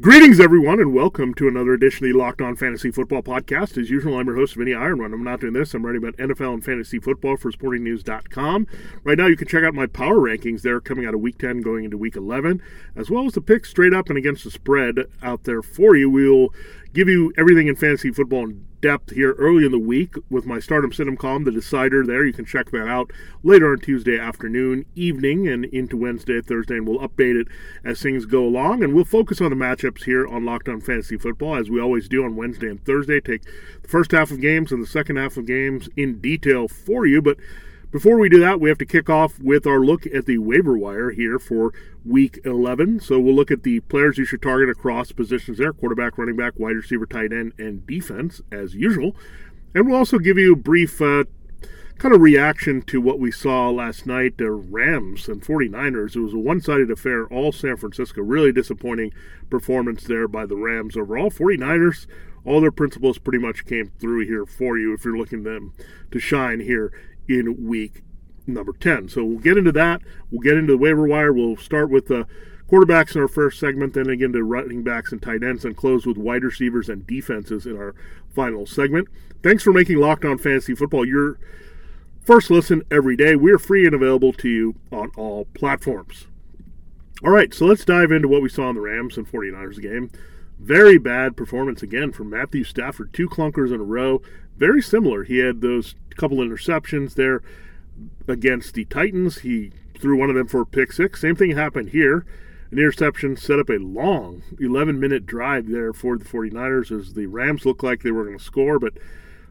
Greetings, everyone, and welcome to another edition of the Locked On Fantasy Football Podcast. As usual, I'm your host, Vinny Ironrun. I'm not doing this. I'm writing about NFL and fantasy football for SportingNews.com. Right now, you can check out my power rankings there coming out of Week 10 going into Week 11, as well as the picks straight up and against the spread out there for you. We'll give you everything in fantasy football in depth here early in the week with my Start 'Em Sit 'Em column, The Decider. There, you can check that out later on Tuesday afternoon, evening, and into Wednesday, Thursday, and we'll update it as things go along. And we'll focus on the matchups here on Locked On Fantasy Football, as we always do on Wednesday and Thursday. Take the first half of games and the second half of games in detail for you, but before we do that, we have to kick off with our look at the waiver wire here for week 11. So we'll look at the players you should target across positions there quarterback, running back, wide receiver, tight end, and defense, as usual. And we'll also give you a brief uh, kind of reaction to what we saw last night the Rams and 49ers. It was a one sided affair, all San Francisco. Really disappointing performance there by the Rams overall. 49ers, all their principles pretty much came through here for you if you're looking them to shine here in week number 10. So we'll get into that. We'll get into the waiver wire. We'll start with the quarterbacks in our first segment, then again to running backs and tight ends, and close with wide receivers and defenses in our final segment. Thanks for making Locked On Fantasy Football your first listen every day. We're free and available to you on all platforms. All right, so let's dive into what we saw in the Rams and 49ers game. Very bad performance again from Matthew Stafford. Two clunkers in a row. Very similar. He had those couple interceptions there against the Titans. He threw one of them for a pick six. Same thing happened here. An interception set up a long 11 minute drive there for the 49ers as the Rams looked like they were going to score, but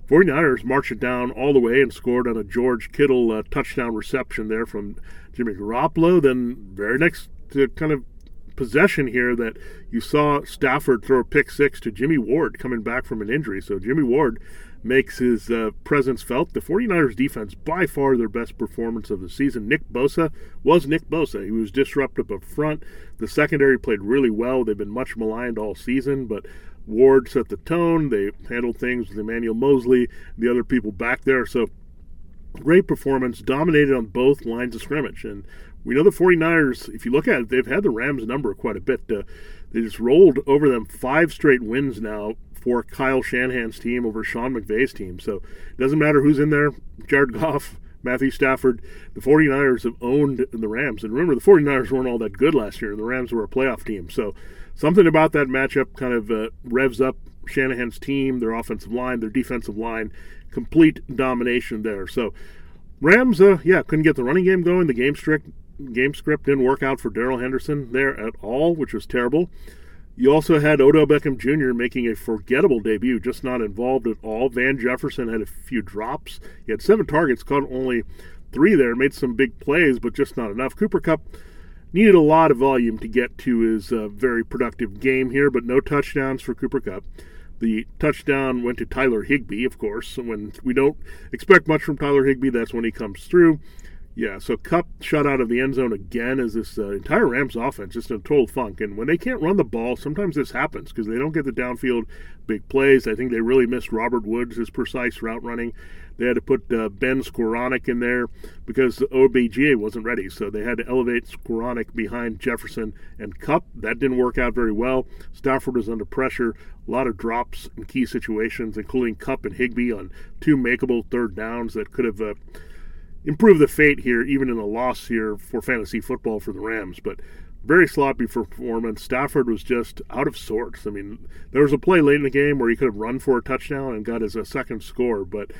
49ers marched it down all the way and scored on a George Kittle uh, touchdown reception there from Jimmy Garoppolo. Then, very next to kind of possession here that you saw Stafford throw a pick six to Jimmy Ward coming back from an injury. So Jimmy Ward makes his uh, presence felt. The 49ers defense, by far their best performance of the season. Nick Bosa was Nick Bosa. He was disruptive up front. The secondary played really well. They've been much maligned all season, but Ward set the tone. They handled things with Emmanuel Moseley, the other people back there. So great performance, dominated on both lines of scrimmage. And we know the 49ers, if you look at it, they've had the Rams number quite a bit. Uh, they just rolled over them five straight wins now for Kyle Shanahan's team over Sean McVay's team. So it doesn't matter who's in there. Jared Goff, Matthew Stafford, the 49ers have owned the Rams. And remember, the 49ers weren't all that good last year, and the Rams were a playoff team. So something about that matchup kind of uh, revs up Shanahan's team, their offensive line, their defensive line, complete domination there. So Rams, uh, yeah, couldn't get the running game going. The game script, game script didn't work out for Darrell Henderson there at all, which was terrible. You also had Odell Beckham Jr. making a forgettable debut, just not involved at all. Van Jefferson had a few drops. He had seven targets, caught only three there, made some big plays, but just not enough. Cooper Kupp needed a lot of volume to get to his uh, very productive game here, but no touchdowns for Cooper Kupp. The touchdown went to Tyler Higbee, of course. When we don't expect much from Tyler Higbee, that's when he comes through. Yeah, so Kupp shot out of the end zone again as this uh, entire Rams offense just in a total funk. And when they can't run the ball, sometimes this happens because they don't get the downfield big plays. I think they really missed Robert Woods' his precise route running. They had to put uh, Ben Skowronek in there because the OBJ wasn't ready. So they had to elevate Skowronek behind Jefferson and Kupp. That didn't work out very well. Stafford was under pressure. A lot of drops in key situations, including Kupp and Higbee on two makeable third downs that could have. Uh, improve the fate here, even in a loss here for fantasy football for the Rams. But very sloppy performance. Stafford was just out of sorts. I mean, there was a play late in the game where he could have run for a touchdown and got his a second score, but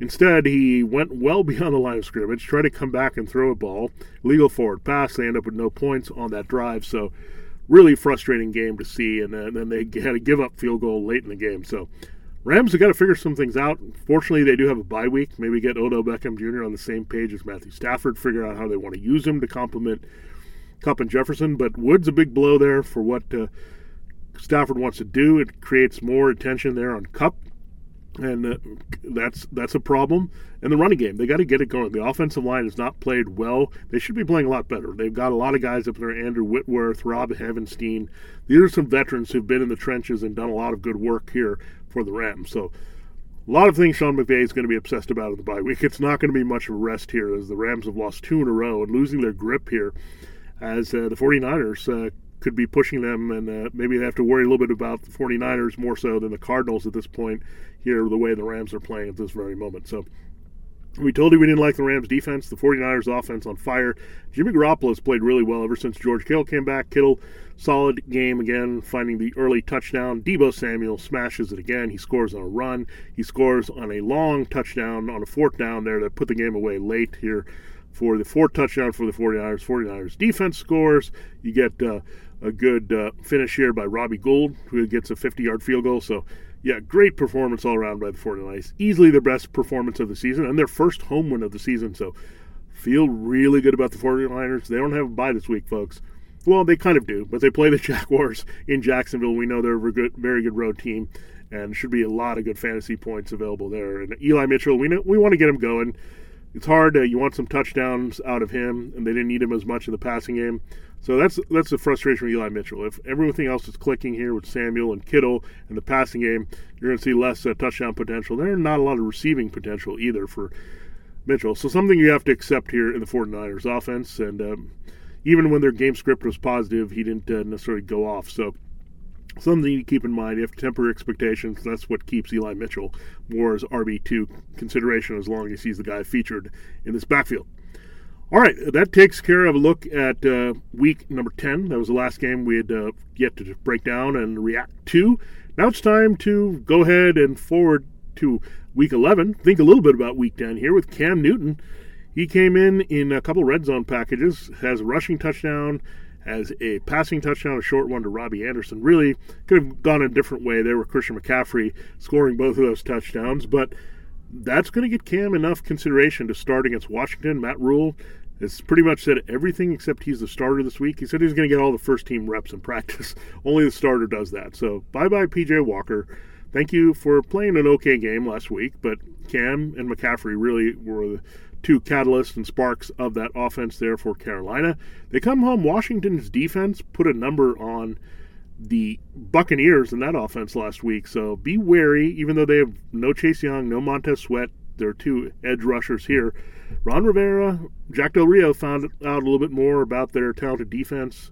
instead he went well beyond the line of scrimmage, tried to come back and throw a ball, legal forward pass. They end up with no points on that drive. So really frustrating game to see. And then they had a give up field goal late in the game. So Rams have got to figure some things out. Fortunately, they do have a bye week. Maybe get Odell Beckham Jr. on the same page as Matthew Stafford, figure out how they want to use him to complement Kupp and Jefferson. But Woods a big blow there for what uh, Stafford wants to do. It creates more attention there on Kupp, and uh, that's that's a problem. And the running game, they got to get it going. The offensive line has not played well. They should be playing a lot better. They've got a lot of guys up there: Andrew Whitworth, Rob Havenstein. These are some veterans who've been in the trenches and done a lot of good work here for the Rams. So. A lot of things Sean McVay is going to be obsessed about in the bye week. It's not going to be much of a rest here as the Rams have lost two in a row and losing their grip here as uh, the 49ers uh, could be pushing them, and uh, maybe they have to worry a little bit about the 49ers more so than the Cardinals at this point here, the way the Rams are playing at this very moment. So we told you we didn't like the Rams defense, the 49ers offense on fire. Jimmy Garoppolo has played really well ever since George Kittle came back. Kittle, solid game again, finding the early touchdown. Deebo Samuel smashes it again. He scores on a run. He scores on a long touchdown on a fourth down there that put the game away late here for the fourth touchdown for the 49ers. 49ers defense scores. You get uh, a good uh, finish here by Robbie Gould, who gets a 50 yard field goal. So, yeah, great performance all around by the 49ers. Easily their best performance of the season and their first home win of the season. So, feel really good about the 49ers. They don't have a bye this week, folks. Well, they kind of do, but they play the Jaguars in Jacksonville. We know they're a good, very good road team, and should be a lot of good fantasy points available there. And Eli Mitchell, we know, we want to get him going. It's hard. You want some touchdowns out of him, and they didn't need him as much in the passing game. So that's that's the frustration with Eli Mitchell. If everything else is clicking here with Samuel and Kittle and the passing game, you're going to see less uh, touchdown potential. There's not a lot of receiving potential either for Mitchell. So something you have to accept here in the 49ers offense. And um, even when their game script was positive, he didn't uh, necessarily go off. So something to keep in mind. if temper expectations. That's what keeps Eli Mitchell more as RB2 consideration as long as he's the guy featured in this backfield. All right, that takes care of a look at uh, week number 10. That was the last game we had uh, yet to break down and react to. Now it's time to go ahead and forward to week 11. Think a little bit about week 10 here with Cam Newton. He came in in a couple red zone packages, has a rushing touchdown, has a passing touchdown, a short one to Robbie Anderson. Really could have gone a different way there with Christian McCaffrey scoring both of those touchdowns, but that's going to get Cam enough consideration to start against Washington. Matt Rhule has pretty much said everything except he's the starter this week. He said he's going to get all the first team reps in practice. Only the starter does that. So bye bye, PJ Walker. Thank you for playing an okay game last week, but Cam and McCaffrey really were the two catalysts and sparks of that offense there for Carolina. They come home. Washington's defense put a number on the Buccaneers in that offense last week. So be wary, even though they have no Chase Young, no Montez Sweat, their two edge rushers here. Ron Rivera, Jack Del Rio found out a little bit more about their talented defense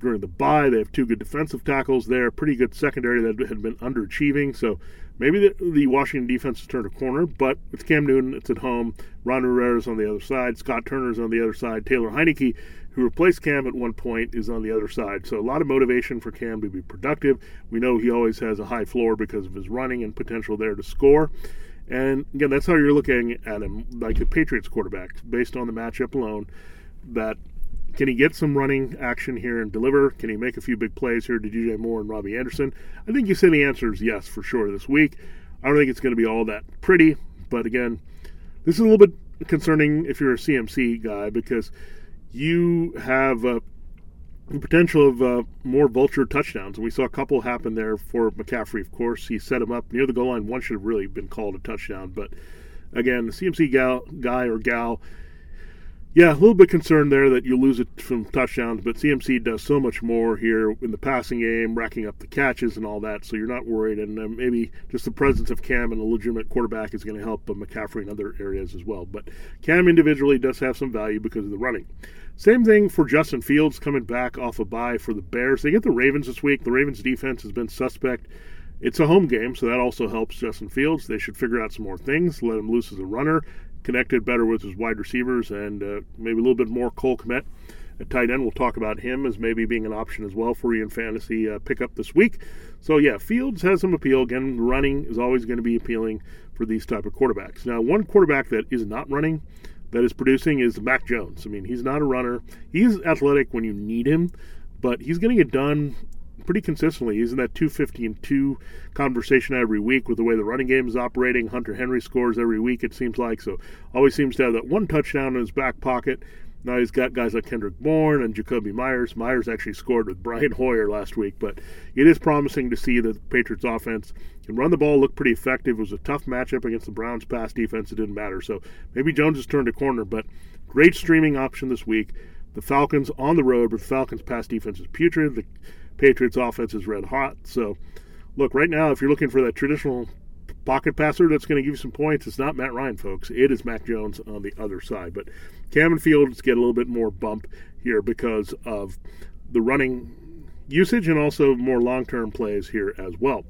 during the bye. They have two good defensive tackles there, pretty good secondary that had been underachieving. So maybe the, the Washington defense has turned a corner, but it's Cam Newton, it's at home. Ron Rivera's on the other side, Scott Turner's on the other side, Taylor Heinicke who replaced Cam at one point, is on the other side. So a lot of motivation for Cam to be productive. We know he always has a high floor because of his running and potential there to score. And again, that's how you're looking at him, like the Patriots quarterback, based on the matchup alone. That can he get some running action here and deliver? Can he make a few big plays here to DJ Moore and Robbie Anderson? I think you say the answer is yes for sure this week. I don't think it's going to be all that pretty, but again, this is a little bit concerning if you're a CMC guy because you have uh, the potential of uh, more vulture touchdowns. We saw a couple happen there for McCaffrey, of course. He set him up near the goal line. One should have really been called a touchdown. But again, the CMC gal, guy or gal, yeah, a little bit concerned there that you lose it from touchdowns. But CMC does so much more here in the passing game, racking up the catches and all that. So you're not worried. And uh, maybe just the presence of Cam and a legitimate quarterback is going to help uh, McCaffrey in other areas as well. But Cam individually does have some value because of the running. Same thing for Justin Fields coming back off a bye for the Bears. They get the Ravens this week. The Ravens defense has been suspect. It's a home game, so that also helps Justin Fields. They should figure out some more things, let him loose as a runner, connected better with his wide receivers, and uh, maybe a little bit more Cole Kmet at tight end. We'll talk about him as maybe being an option as well for you in fantasy uh, pickup this week. So yeah, Fields has some appeal. Again, running is always going to be appealing for these type of quarterbacks. Now, one quarterback that is not running that is producing is Mac Jones. I mean, he's not a runner. He's athletic when you need him, but he's getting it done pretty consistently. He's in that 250 and 2 conversation every week with the way the running game is operating. Hunter Henry scores every week, it seems like. So always seems to have that one touchdown in his back pocket. Now he's got guys like Kendrick Bourne and Jakobi Meyers. Meyers actually scored with Brian Hoyer last week, but it is promising to see that the Patriots offense can run the ball, look pretty effective. It was a tough matchup against the Browns pass defense. It didn't matter. So maybe Jones has turned a corner, but great streaming option this week. The Falcons on the road, but the Falcons pass defense is putrid. The Patriots offense is red hot. So look, right now, if you're looking for that traditional pocket passer that's going to give you some points. It's not Matt Ryan, folks. It is Mac Jones on the other side. But Cam and Fields get a little bit more bump here because of the running usage and also more long term plays here as well.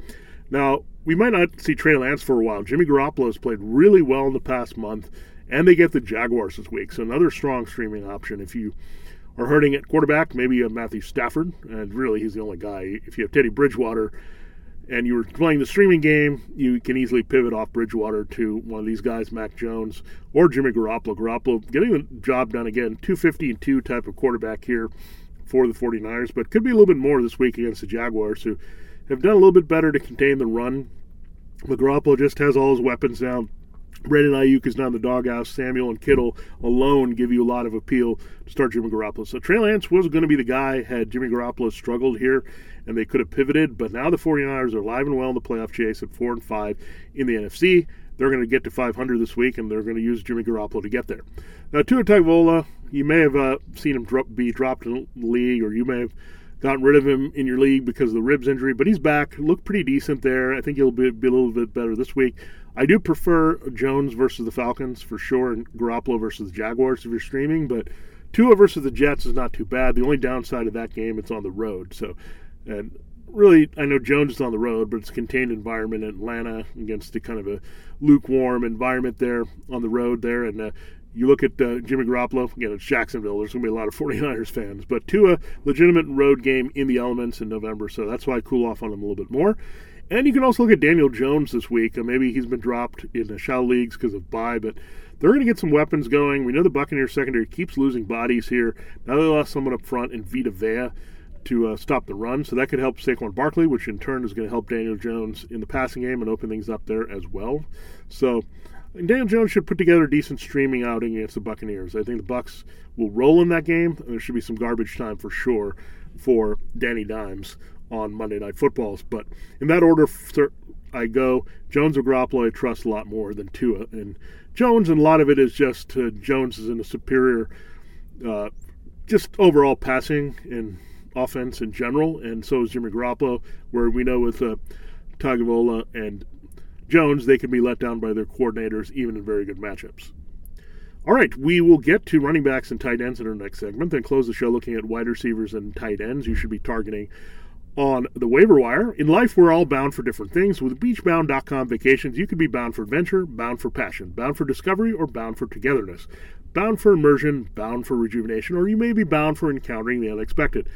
Now, we might not see Trey Lance for a while. Jimmy Garoppolo has played really well in the past month, and they get the Jaguars this week. So another strong streaming option. If you are hurting at quarterback, maybe you have Matthew Stafford, and really he's the only guy. If you have Teddy Bridgewater, and you were playing the streaming game, you can easily pivot off Bridgewater to one of these guys, Mac Jones or Jimmy Garoppolo. Garoppolo getting the job done again, 250 and 2 type of quarterback here for the 49ers, but could be a little bit more this week against the Jaguars, who have done a little bit better to contain the run. But Garoppolo just has all his weapons now. Brandon Aiyuk is now in the doghouse. Samuel and Kittle alone give you a lot of appeal to start Jimmy Garoppolo. So Trey Lance was going to be the guy had Jimmy Garoppolo struggled here, and they could have pivoted. But now the 49ers are alive and well in the playoff chase at 4 and 5 in the NFC. They're going to get to 500 this week, and they're going to use Jimmy Garoppolo to get there. Now, Tua Tagovailoa, you may have uh, seen him drop, be dropped in the league, or you may have gotten rid of him in your league because of the ribs injury, but he's back. Looked pretty decent there. I think he'll be, be a little bit better this week. I do prefer Jones versus the Falcons for sure, and Garoppolo versus the Jaguars if you're streaming. But Tua versus the Jets is not too bad. The only downside of that game, it's on the road. So, and really, I know Jones is on the road, but it's a contained environment in Atlanta against a kind of a lukewarm environment there on the road there. And uh, you look at uh, Jimmy Garoppolo, again, it's Jacksonville. There's going to be a lot of 49ers fans. But Tua, legitimate road game in the elements in November. So that's why I cool off on him a little bit more. And you can also look at Daniel Jones this week. Uh, maybe he's been dropped in the shallow leagues because of bye, but they're going to get some weapons going. We know the Buccaneers secondary keeps losing bodies here. Now they lost someone up front in Vita Vea to uh, stop the run, so that could help Saquon Barkley, which in turn is going to help Daniel Jones in the passing game and open things up there as well. So Daniel Jones should put together a decent streaming outing against the Buccaneers. I think the Bucks will roll in that game. And there should be some garbage time for sure for Danny Dimes on Monday Night Footballs. But in that order, I go Jones or Garoppolo. I trust a lot more than Tua and Jones, and a lot of it is just uh, Jones is in a superior, uh, just overall passing and offense in general, and so is Jimmy Garoppolo. Where we know with uh, Tagovailoa and Jones, they can be let down by their coordinators even in very good matchups. All right, we will get to running backs and tight ends in our next segment, then close the show looking at wide receivers and tight ends you should be targeting on the waiver wire. In life, we're all bound for different things. With beachbound.com vacations, you can be bound for adventure, bound for passion, bound for discovery, or bound for togetherness, bound for immersion, bound for rejuvenation, or you may be bound for encountering the unexpected.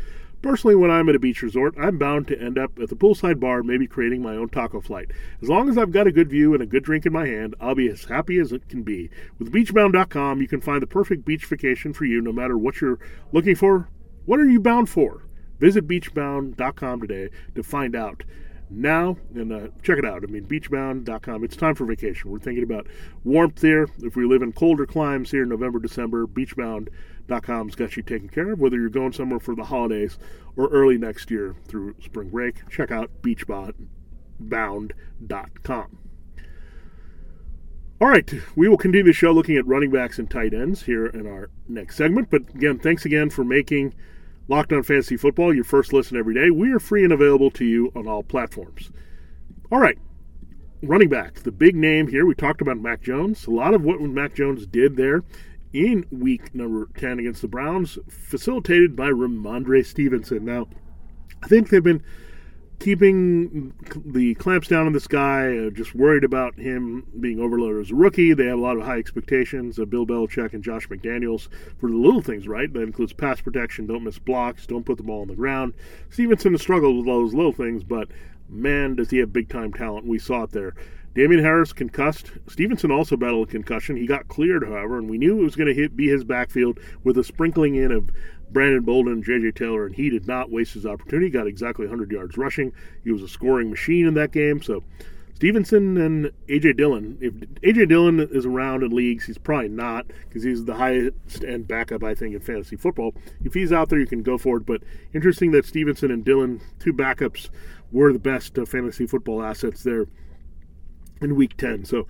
Personally, when I'm at a beach resort, I'm bound to end up at the poolside bar, maybe creating my own taco flight. As long as I've got a good view and a good drink in my hand, I'll be as happy as it can be. With beachbound.com, you can find the perfect beach vacation for you no matter what you're looking for. What are you bound for? Visit beachbound.com today to find out now and uh, check it out. I mean, beachbound.com. It's time for vacation. We're thinking about warmth here. If we live in colder climes here, in November, December, beachbound.com's got you taken care of. Whether you're going somewhere for the holidays or early next year through spring break, check out beachbound.com. All right, we will continue the show looking at running backs and tight ends here in our next segment. But again, thanks again for making Locked On Fantasy Football, your first listen every day. We are free and available to you on all platforms. All right, running back, the big name here. We talked about Mac Jones. A lot of what Mac Jones did there in week number 10 against the Browns, facilitated by Rhamondre Stevenson. Now, I think they've been keeping the clamps down on this guy, uh, just worried about him being overloaded as a rookie. They have a lot of high expectations of Bill Belichick and Josh McDaniels for the little things, right? That includes pass protection, don't miss blocks, don't put the ball on the ground. Stevenson has struggled with those little things, but man, does he have big time talent. We saw it there. Damien Harris concussed. Stevenson also battled a concussion. He got cleared, however, and we knew it was going to be his backfield with a sprinkling in of Brandon Bolden and J.J. Taylor, and he did not waste his opportunity. Got exactly 100 yards rushing. He was a scoring machine in that game. So Stevenson and AJ Dillon. If AJ Dillon is around in leagues, he's probably not because he's the highest end backup I think in fantasy football. If he's out there, you can go for it. But interesting that Stevenson and Dillon, two backups, were the best uh, fantasy football assets there in Week 10. So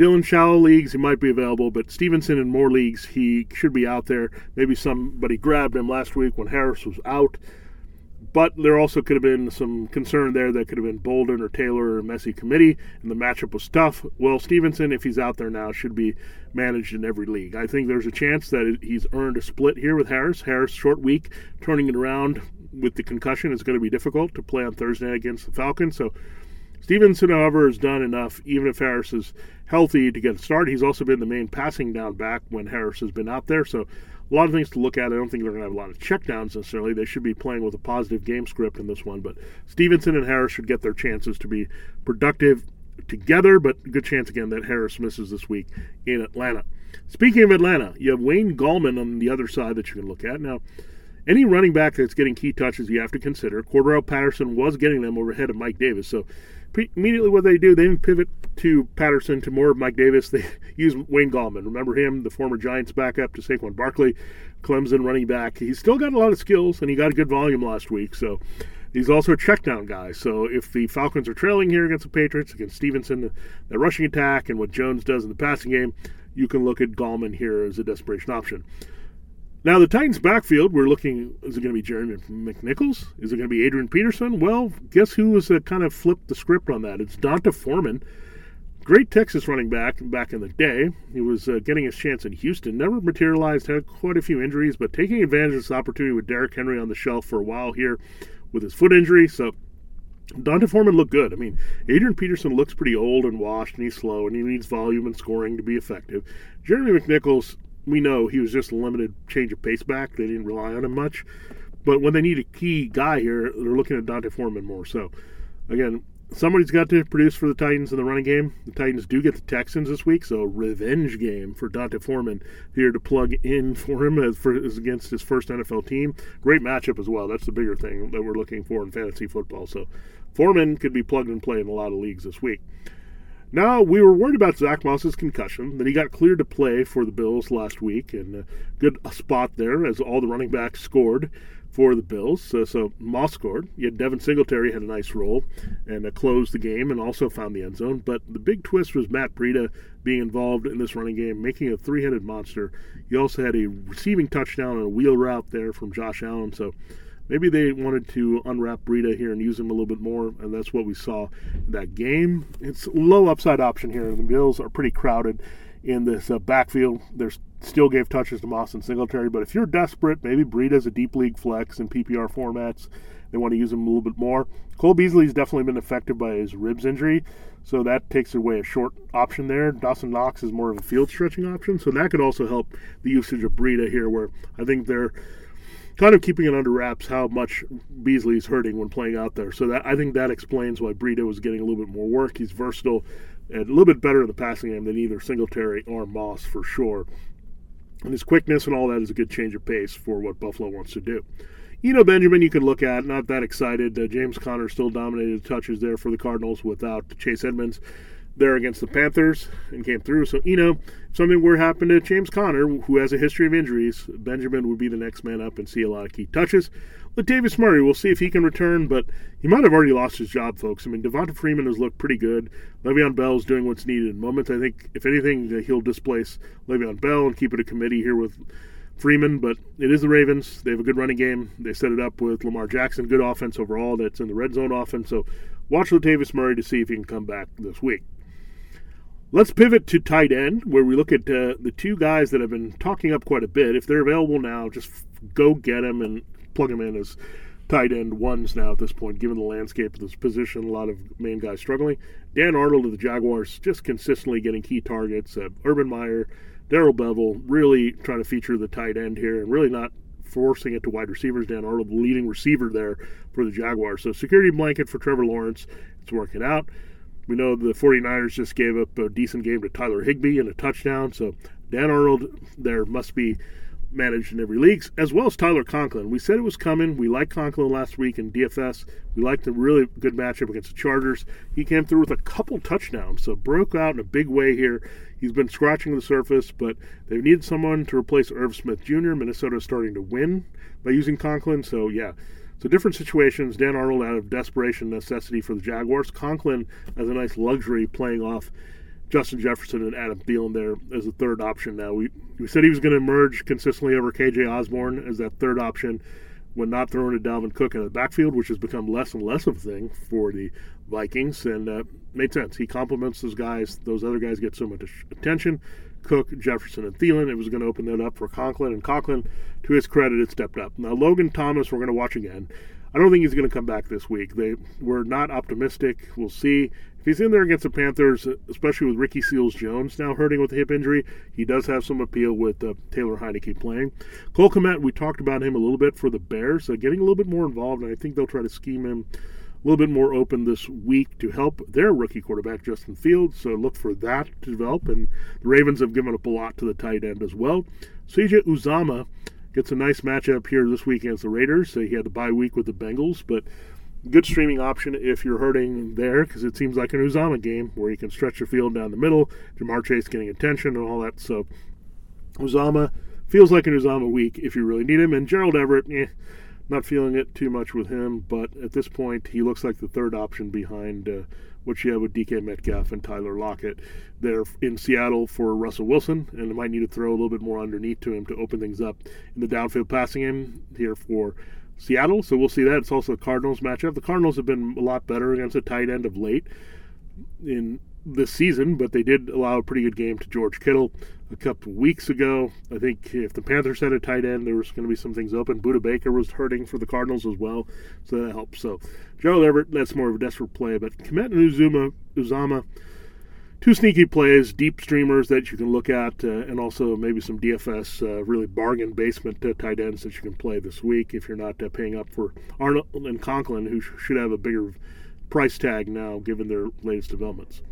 Dillon shallow leagues, he might be available, but Stevenson in more leagues, he should be out there. Maybe somebody grabbed him last week when Harris was out. But there also could have been some concern there that could have been Bolden or Taylor or Messi committee, and the matchup was tough. Well, Stevenson, if he's out there now, should be managed in every league. I think there's a chance that he's earned a split here with Harris. Harris, short week, turning it around with the concussion is going to be difficult to play on Thursday against the Falcons. So Stevenson, however, has done enough, even if Harris is healthy, to get a start. He's also been the main passing down back when Harris has been out there. So a lot of things to look at. I don't think they're going to have a lot of checkdowns necessarily. They should be playing with a positive game script in this one. But Stevenson and Harris should get their chances to be productive together, but good chance again that Harris misses this week in Atlanta. Speaking of Atlanta, you have Wayne Gallman on the other side that you can look at. Now, any running back that's getting key touches, you have to consider. Cordarrelle Patterson was getting them overhead of Mike Davis. So immediately what they do, they didn't pivot to Patterson to more of Mike Davis. They use Wayne Gallman. Remember him, the former Giants backup to Saquon Barkley, Clemson running back. He's still got a lot of skills, and he got a good volume last week. So he's also a check down guy. So if the Falcons are trailing here against the Patriots, against Stevenson, the rushing attack, and what Jones does in the passing game, you can look at Gallman here as a desperation option. Now, the Titans' backfield, we're looking, is it going to be Jeremy McNichols? Is it going to be Adrian Peterson? Well, guess who has kind of flipped the script on that? It's D'Onta Foreman. Great Texas running back back in the day. He was uh, getting his chance in Houston. Never materialized, had quite a few injuries, but taking advantage of this opportunity with Derrick Henry on the shelf for a while here with his foot injury. So D'Onta Foreman looked good. I mean, Adrian Peterson looks pretty old and washed, and he's slow, and he needs volume and scoring to be effective. Jeremy McNichols we know he was just a limited change of pace back. They didn't rely on him much. But when they need a key guy here, they're looking at D'Onta Foreman more. So, again, somebody's got to produce for the Titans in the running game. The Titans do get the Texans this week, so revenge game for D'Onta Foreman here to plug in for him as, for, as against his first NFL team. Great matchup as well. That's the bigger thing that we're looking for in fantasy football. So, Foreman could be plugged and play in a lot of leagues this week. Now, we were worried about Zach Moss's concussion. Then he got cleared to play for the Bills last week, and a good spot there as all the running backs scored for the Bills. So, so Moss scored. Yet Devin Singletary had a nice role and uh, closed the game and also found the end zone. But the big twist was Matt Breida being involved in this running game, making a three-headed monster. He also had a receiving touchdown on a wheel route there from Josh Allen. So maybe they wanted to unwrap Breida here and use him a little bit more, and that's what we saw in that game. It's low upside option here. The Bills are pretty crowded in this uh, backfield. They still gave touches to Moss and Singletary, but if you're desperate, maybe Breida's a deep league flex in PPR formats. They want to use him a little bit more. Cole Beasley's definitely been affected by his ribs injury, so that takes away a short option there. Dawson Knox is more of a field stretching option, so that could also help the usage of Breida here, where I think they're kind of keeping it under wraps how much Beasley's hurting when playing out there. So that I think that explains why Breida was getting a little bit more work. He's versatile and a little bit better in the passing game than either Singletary or Moss for sure. And his quickness and all that is a good change of pace for what Buffalo wants to do. Eno Benjamin, you can look at. Not that excited. Uh, James Conner still dominated touches there for the Cardinals without Chase Edmonds there against the Panthers and came through. So, you know, if something were to happen to James Conner, who has a history of injuries, Benjamin would be the next man up and see a lot of key touches. Latavius Murray, we'll see if he can return, but he might have already lost his job, folks. I mean, Devonta Freeman has looked pretty good. Le'Veon Bell's doing what's needed in moments. I think, if anything, he'll displace Le'Veon Bell and keep it a committee here with Freeman, but it is the Ravens. They have a good running game. They set it up with Lamar Jackson, good offense overall. That's in the red zone offense. So watch Latavius Murray to see if he can come back this week. Let's pivot to tight end, where we look at uh, the two guys that have been talking up quite a bit. If they're available now, just go get them and plug them in as tight end ones now at this point, given the landscape of this position. A lot of main guys struggling. Dan Arnold of the Jaguars just consistently getting key targets. Uh, Urban Meyer, Darrell Bevell really trying to feature the tight end here and really not forcing it to wide receivers. Dan Arnold, the leading receiver there for the Jaguars. So security blanket for Trevor Lawrence. It's working out. We know the 49ers just gave up a decent game to Tyler Higbee and a touchdown. So Dan Arnold there must be managed in every league, as well as Tyler Conklin. We said it was coming. We liked Conklin last week in DFS. We liked a really good matchup against the Chargers. He came through with a couple touchdowns, so broke out in a big way here. He's been scratching the surface, but they needed someone to replace Irv Smith Jr. Minnesota is starting to win by using Conklin, so yeah. So different situations. Dan Arnold out of desperation necessity for the Jaguars. Conklin has a nice luxury playing off Justin Jefferson and Adam Thielen there as a third option now. We, we said he was going to emerge consistently over KJ Osborn as that third option when not throwing to Dalvin Cook in the backfield, which has become less and less of a thing for the Vikings, and uh, made sense. He complements those guys. Those other guys get so much attention. Cook, Jefferson, and Thielen. It was going to open that up for Conklin, and Conklin, to his credit, it stepped up. Now, Logan Thomas, we're going to watch again. I don't think he's going to come back this week. They were not optimistic. We'll see. If he's in there against the Panthers, especially with Ricky Seals Jones now hurting with a hip injury, he does have some appeal with uh, Taylor Heinicke playing. Cole Kmet, we talked about him a little bit for the Bears, uh, getting a little bit more involved, and I think they'll try to scheme him a little bit more open this week to help their rookie quarterback, Justin Fields. So look for that to develop. And the Ravens have given up a lot to the tight end as well. CJ Uzomah gets a nice matchup here this week against the Raiders. So he had the bye week with the Bengals, but good streaming option if you're hurting there because it seems like an Uzomah game where you can stretch your field down the middle. Ja'Marr Chase getting attention and all that. So Uzomah feels like an Uzomah week if you really need him. And Gerald Everett, eh, not feeling it too much with him, but at this point he looks like the third option behind uh, what you have with DK Metcalf and Tyler Lockett. They're in Seattle for Russell Wilson, and they might need to throw a little bit more underneath to him to open things up in the downfield passing game here for Seattle. So we'll see that. It's also the Cardinals matchup. The Cardinals have been a lot better against a tight end of late in this season, but they did allow a pretty good game to George Kittle a couple weeks ago. I think if the Panthers had a tight end, there was going to be some things open. Budda Baker was hurting for the Cardinals as well, so that helps. So Gerald Everett, that's more of a desperate play, but Kmet and Uzuma, Uzomah, two sneaky plays, deep streamers that you can look at, uh, and also maybe some DFS uh, really bargain basement uh, tight ends that you can play this week if you're not uh, paying up for Arnold and Conklin, who sh- should have a bigger price tag now given their latest developments.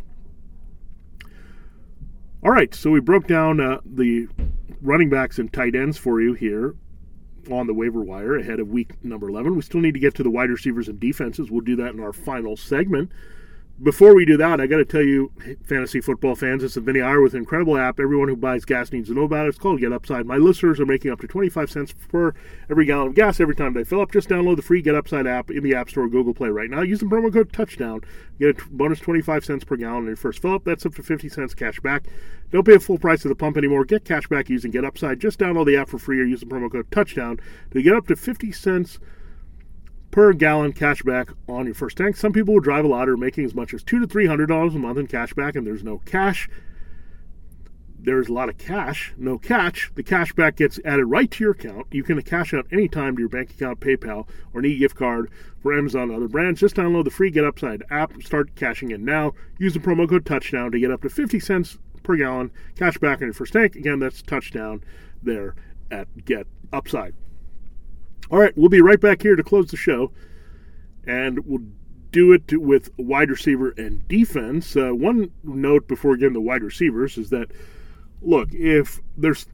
All right, so we broke down uh, the running backs and tight ends for you here on the waiver wire ahead of week number 11. We still need to get to the wide receivers and defenses. We'll do that in our final segment before we do that, I got to tell you, fantasy football fans, it's a Vinny Iyer with an incredible app. Everyone who buys gas needs to know about it. It's called Get Upside. My listeners are making up to 25 cents per every gallon of gas every time they fill up. Just download the free Get Upside app in the App Store or Google Play right now. Use the promo code Touchdown. Get a bonus 25 cents per gallon on your first fill up. That's up to 50 cents cash back. Don't pay a full price at the pump anymore. Get cash back using Get Upside. Just download the app for free or use the promo code Touchdown to get up to 50 cents per gallon cashback on your first tank. Some people will drive a lot or making as much as two to three hundred dollars a month in cashback, and there's no cash. There's a lot of cash, no catch. The cashback gets added right to your account. You can cash out anytime to your bank account, PayPal, or an e-gift card for Amazon and other brands. Just download the free Get Upside app. Start cashing in now. Use the promo code Touchdown to get up to 50 cents per gallon cash back on your first tank. Again, that's Touchdown there at Get Upside. All right, we'll be right back here to close the show, and we'll do it with wide receiver and defense. Uh, one note before getting to wide receivers is that, look, if there's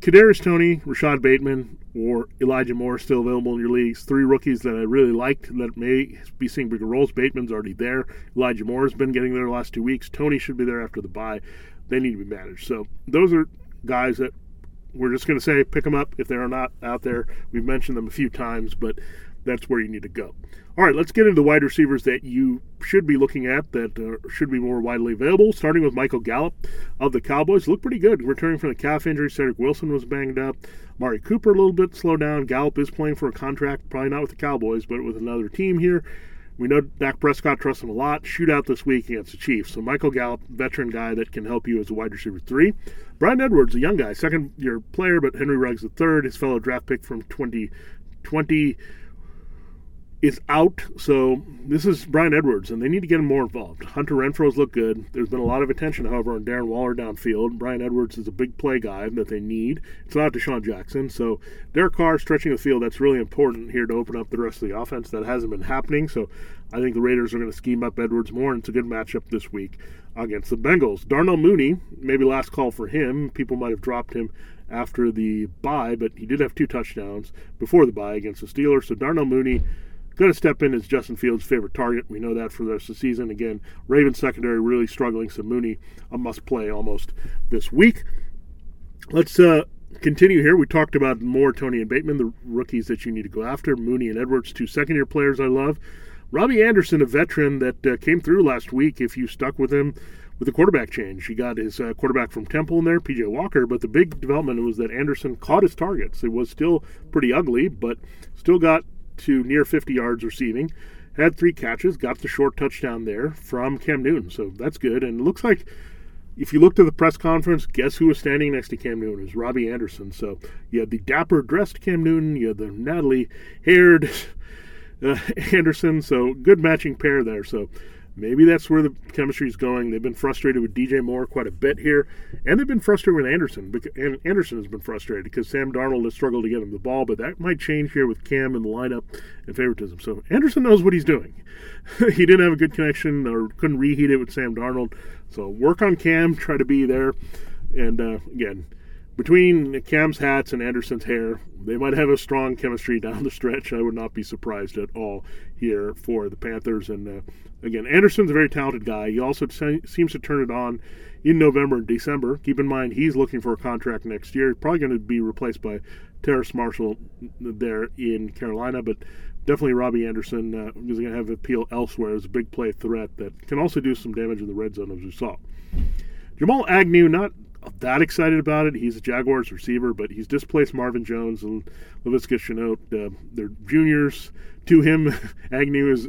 Kadarius Toney, Rashod Bateman, or Elijah Moore still available in your leagues, three rookies that I really liked that may be seeing bigger roles. Bateman's already there. Elijah Moore has been getting there the last two weeks. Toney should be there after the bye. They need to be managed. So those are guys that we're just going to say pick them up if they're not out there. We've mentioned them a few times, but that's where you need to go. All right, let's get into the wide receivers that you should be looking at that uh, should be more widely available. Starting with Michael Gallup of the Cowboys, looked pretty good returning from the calf injury. Cedric Wilson was banged up. Mari Cooper a little bit slowed down. Gallup is playing for a contract, probably not with the Cowboys, but with another team here. We know Dak Prescott trusts him a lot. Shootout this week against the Chiefs. So Michael Gallup, veteran guy that can help you as a wide receiver three. Bryan Edwards, a young guy, second year player, but Henry Ruggs the third, his fellow draft pick from 2020 is out. So this is Bryan Edwards, and they need to get him more involved. Hunter Renfrow's look good. There's been a lot of attention, however, on Darren Waller downfield. Bryan Edwards is a big play guy that they need. It's not DeSean Jackson. So Derek Carr stretching the field, that's really important here to open up the rest of the offense. That hasn't been happening. So I think the Raiders are going to scheme up Edwards more, and it's a good matchup this week against the Bengals. Darnell Mooney, maybe last call for him. People might have dropped him after the bye, but he did have two touchdowns before the bye against the Steelers. So Darnell Mooney going to step in as Justin Fields' favorite target. We know that for the rest of the season. Again, Ravens secondary really struggling, so Mooney a must play almost this week. Let's uh, continue here. We talked about Moore Toney and Bateman, the rookies that you need to go after. Mooney and Edwards, two second year players I love. Robbie Anderson, a veteran that uh, came through last week. If you stuck with him with the quarterback change, he got his uh, quarterback from Temple in there, PJ Walker. But the big development was that Anderson caught his targets. It was still pretty ugly, but still got to near 50 yards receiving. Had three catches, got the short touchdown there from Cam Newton. So that's good. And it looks like if you looked at the press conference, guess who was standing next to Cam Newton? It was Robbie Anderson. So you had the dapper dressed Cam Newton, you had the Natalie haired uh, Anderson. So good matching pair there. So maybe that's where the chemistry is going. They've been frustrated with DJ Moore quite a bit here, and they've been frustrated with Anderson. And Anderson has been frustrated because Sam Darnold has struggled to get him the ball, but that might change here with Cam in the lineup and favoritism. So Anderson knows what he's doing. he didn't have a good connection or couldn't reheat it with Sam Darnold. So work on Cam, try to be there, and uh, again between Cam's hats and Anderson's hair, they might have a strong chemistry down the stretch. I would not be surprised at all here for the Panthers. And uh, again, Anderson's a very talented guy. He also seems to turn it on in November and December. Keep in mind, he's looking for a contract next year. Probably going to be replaced by Terrace Marshall there in Carolina, but definitely Robbie Anderson uh, is going to have appeal elsewhere as a big play threat that can also do some damage in the red zone, as we saw. Jamal Agnew, not that excited about it. He's a Jaguars receiver, but he's displaced Marvin Jones and Laviska Shenault. Uh, they're juniors to him. Agnew is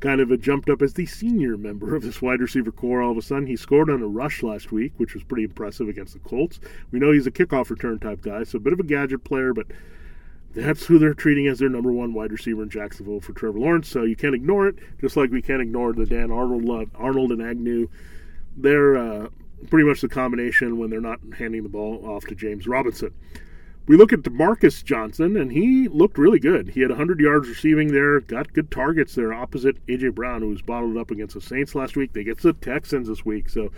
kind of jumped up as the senior member of this wide receiver corps. All of a sudden, he scored on a rush last week, which was pretty impressive against the Colts. We know he's a kickoff return type guy, so a bit of a gadget player, but that's who they're treating as their number one wide receiver in Jacksonville for Trevor Lawrence. So you can't ignore it, just like we can't ignore the Dan Arnold, love Arnold and Agnew. They're uh, pretty much the combination when they're not handing the ball off to James Robinson. We look at Demarcus Johnson, and he looked really good. He had 100 yards receiving there, got good targets there opposite A.J. Brown, who was bottled up against the Saints last week. They get the Texans this week. So,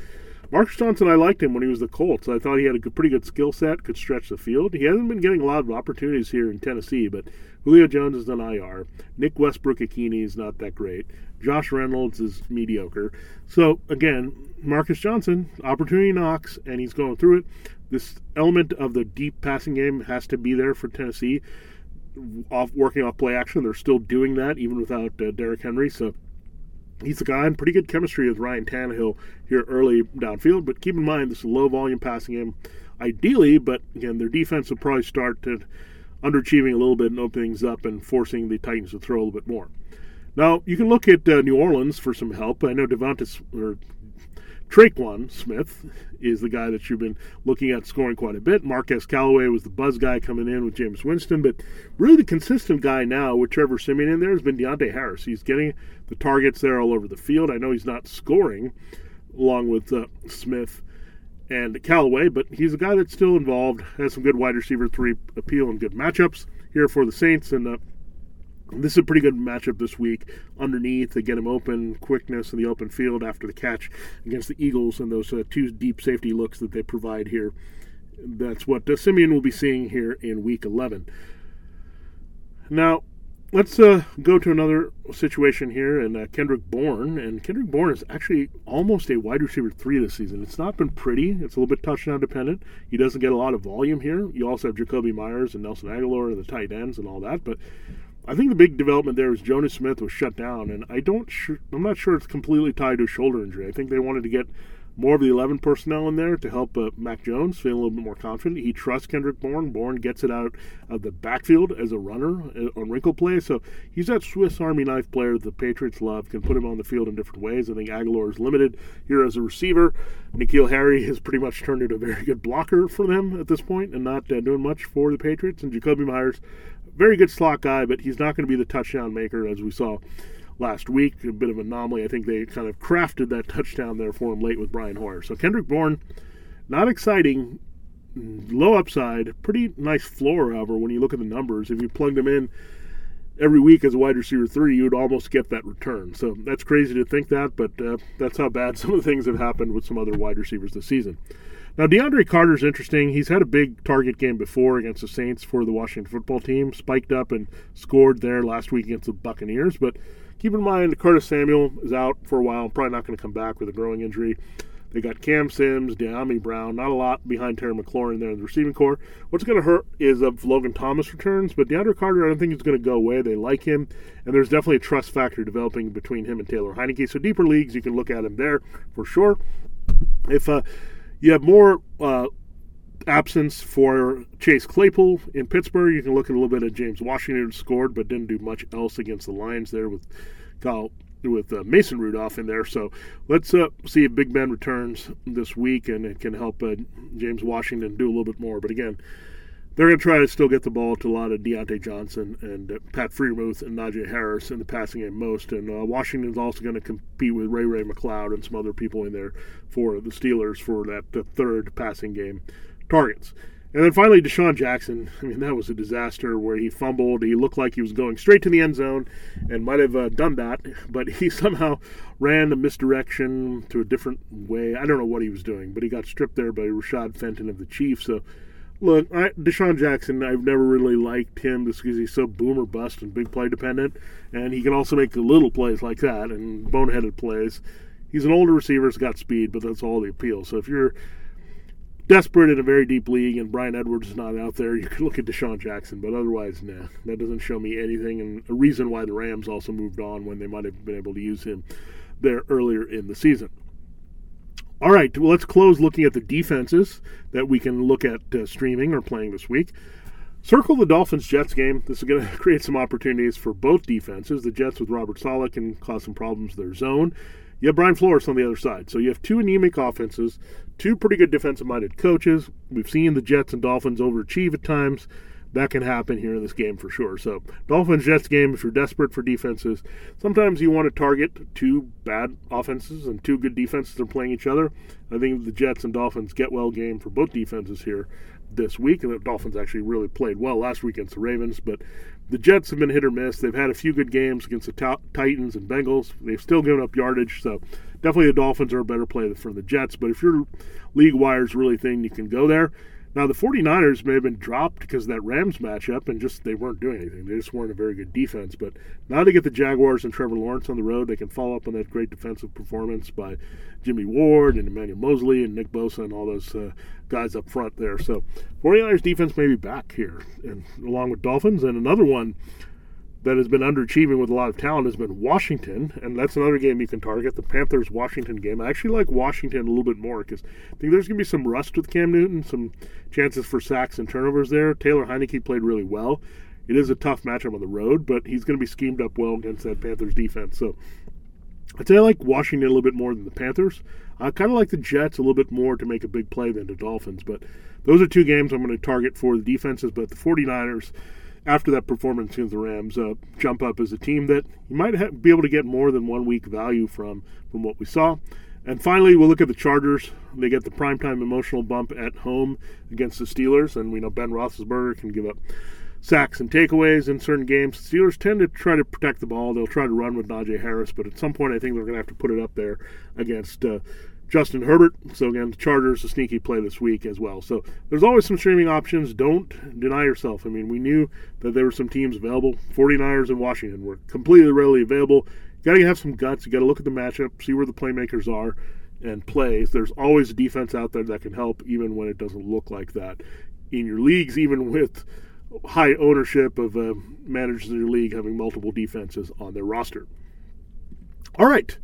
Marcus Johnson, I liked him when he was the Colts. I thought he had a pretty good skill set, could stretch the field. He hasn't been getting a lot of opportunities here in Tennessee, but Julio Jones is on IR. Nick Westbrook-Ikhine is not that great. Josh Reynolds is mediocre. So, again, Marcus Johnson, opportunity knocks, and he's going through it. This element of the deep passing game has to be there for Tennessee. Off working off play action, they're still doing that even without uh, Derrick Henry. So he's a guy in pretty good chemistry with Ryan Tannehill here early downfield. But keep in mind, this low volume passing game, ideally. But again, their defense will probably start to underachieving a little bit and open things up and forcing the Titans to throw a little bit more. Now you can look at uh, New Orleans for some help. I know Devonta or Tre'Quan Smith is the guy that you've been looking at scoring quite a bit. Marquez Callaway was the buzz guy coming in with Jameis Winston, but really the consistent guy now with Trevor Siemian in there has been Deonte Harris. He's getting the targets there all over the field. I know he's not scoring along with uh, Smith and Callaway, but he's a guy that's still involved, has some good wide receiver three appeal and good matchups here for the Saints, and uh, this is a pretty good matchup this week. Underneath, they get him open, quickness in the open field after the catch against the Eagles, and those uh, two deep safety looks that they provide here. That's what uh, Siemian will be seeing here in Week 11. Now, let's uh, go to another situation here, and uh, Kendrick Bourne. And Kendrick Bourne is actually almost a wide receiver three this season. It's not been pretty. It's a little bit touchdown dependent. He doesn't get a lot of volume here. You also have Jakobi Meyers and Nelson and the tight ends and all that, but I think the big development there is Jonnu Smith was shut down, and I don't. Sure, I'm not sure it's completely tied to a shoulder injury. I think they wanted to get more of the 11 personnel in there to help uh, Mac Jones feel a little bit more confident. He trusts Kendrick Bourne. Bourne gets it out of the backfield as a runner uh, on wrinkle play. So he's that Swiss Army knife player that the Patriots love, can put him on the field in different ways. I think Agholor is limited here as a receiver. N'Keal Harry has pretty much turned into a very good blocker for them at this point and not uh, doing much for the Patriots. And Jakobi Meyers very good slot guy, but he's not going to be the touchdown maker as we saw last week. A bit of an anomaly. I think they kind of crafted that touchdown there for him late with Brian Hoyer. So Kendrick Bourne, not exciting, low upside, pretty nice floor, however, when you look at the numbers. If you plugged him in every week as a wide receiver three, you'd almost get that return. So that's crazy to think that, but uh, that's how bad some of the things have happened with some other wide receivers this season. Now, DeAndre Carter's interesting. He's had a big target game before against the Saints for the Washington football team, spiked up and scored there last week against the Buccaneers. But keep in mind, Curtis Samuel is out for a while, probably not going to come back with a growing injury. They got Cam Sims, Dyami Brown, not a lot behind Terry McLaurin there in the receiving corps. What's going to hurt is if Logan Thomas returns, but DeAndre Carter, I don't think he's going to go away. They like him, and there's definitely a trust factor developing between him and Taylor Heinicke. So deeper leagues, you can look at him there for sure. If uh, you have more uh, absence for Chase Claypool in Pittsburgh. You can look at a little bit of James Washington scored, but didn't do much else against the Lions there with Kyle with uh, Mason Rudolph in there. So let's uh, see if Big Ben returns this week and it can help uh, James Washington do a little bit more. But again, they're going to try to still get the ball to a lot of Diontae Johnson and uh, Pat Freiermuth and Najee Harris in the passing game most. And uh, Washington's also going to compete with Ray Ray McCloud and some other people in there for the Steelers for that third passing game targets. And then finally, DeSean Jackson. I mean, that was a disaster where he fumbled. He looked like he was going straight to the end zone and might have uh, done that, but he somehow ran a misdirection to a different way. I don't know what he was doing, but he got stripped there by Rashad Fenton of the Chiefs. So Look, I, DeSean Jackson, I've never really liked him just because he's so boomer bust and big play dependent, and he can also make little plays like that and boneheaded plays. He's an older receiver, he's got speed, but that's all the appeal. So if you're desperate in a very deep league and Bryan Edwards is not out there, you can look at DeSean Jackson, but otherwise, nah, that doesn't show me anything. And a reason why the Rams also moved on when they might have been able to use him there earlier in the season. All right, well, let's close looking at the defenses that we can look at uh, streaming or playing this week. Circle the Dolphins Jets game. This is going to create some opportunities for both defenses. The Jets with Robert Saleh can cause some problems to their zone. You have Brian Flores on the other side. So you have two anemic offenses, two pretty good defensive minded coaches. We've seen the Jets and Dolphins overachieve at times that can happen here in this game for sure. So, Dolphins Jets game, if you're desperate for defenses, sometimes you want to target two bad offenses and two good defenses are playing each other. I think the Jets and Dolphins get well game for both defenses here this week. And the Dolphins actually really played well last week against the Ravens, but the Jets have been hit or miss. They've had a few good games against the Titans and Bengals. They've still given up yardage, so definitely the Dolphins are a better play for the Jets. But if your league wires really think you can go there, now, the 49ers may have been dropped because that Rams matchup and just they weren't doing anything. They just weren't a very good defense. But now they get the Jaguars and Trevor Lawrence on the road. They can follow up on that great defensive performance by Jimmy Ward and Emmanuel Moseley and Nick Bosa and all those uh, guys up front there. So 49ers defense may be back here, and along with Dolphins. And another one that has been underachieving with a lot of talent has been Washington, and that's another game you can target. The Panthers Washington game. I actually like Washington a little bit more because I think there's going to be some rust with Cam Newton, some chances for sacks and turnovers there. Taylor Heinicke played really well. It is a tough matchup on the road, but he's going to be schemed up well against that Panthers defense. So I'd say I like Washington a little bit more than the Panthers. I kind of like the Jets a little bit more to make a big play than the Dolphins, but those are two games I'm going to target for the defenses. But the 49ers after that performance against the Rams, uh, jump up as a team that you might be able to get more than one week value from from what we saw. And finally, we'll look at the Chargers. They get the primetime emotional bump at home against the Steelers, and we know Ben Roethlisberger can give up sacks and takeaways in certain games. The Steelers tend to try to protect the ball. They'll try to run with Najee Harris, but at some point, I think they're going to have to put it up there against uh, Justin Herbert. So again, the Chargers a sneaky play this week as well. So there's always some streaming options. Don't deny yourself. I mean, we knew that there were some teams available. 49ers and Washington were completely readily available. You got to have some guts. You got to look at the matchup, see where the playmakers are, and play. There's always a defense out there that can help, even when it doesn't look like that in your leagues, even with high ownership of uh, managers in your league having multiple defenses on their roster. All right.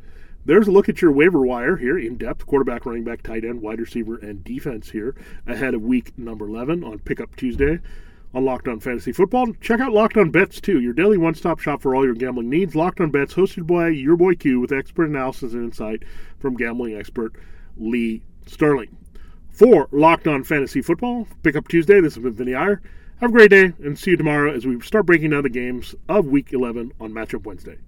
There's a look at your waiver wire here in depth quarterback, running back, tight end, wide receiver, and defense here ahead of week number 11 on Pickup Tuesday on Locked On Fantasy Football. Check out Locked On Bets too, your daily one stop shop for all your gambling needs. Locked On Bets, hosted by your boy Q with expert analysis and insight from gambling expert Lee Sterling. For Locked On Fantasy Football, Pickup Tuesday, this has been Vinny Iyer. Have a great day and see you tomorrow as we start breaking down the games of week 11 on Matchup Wednesday.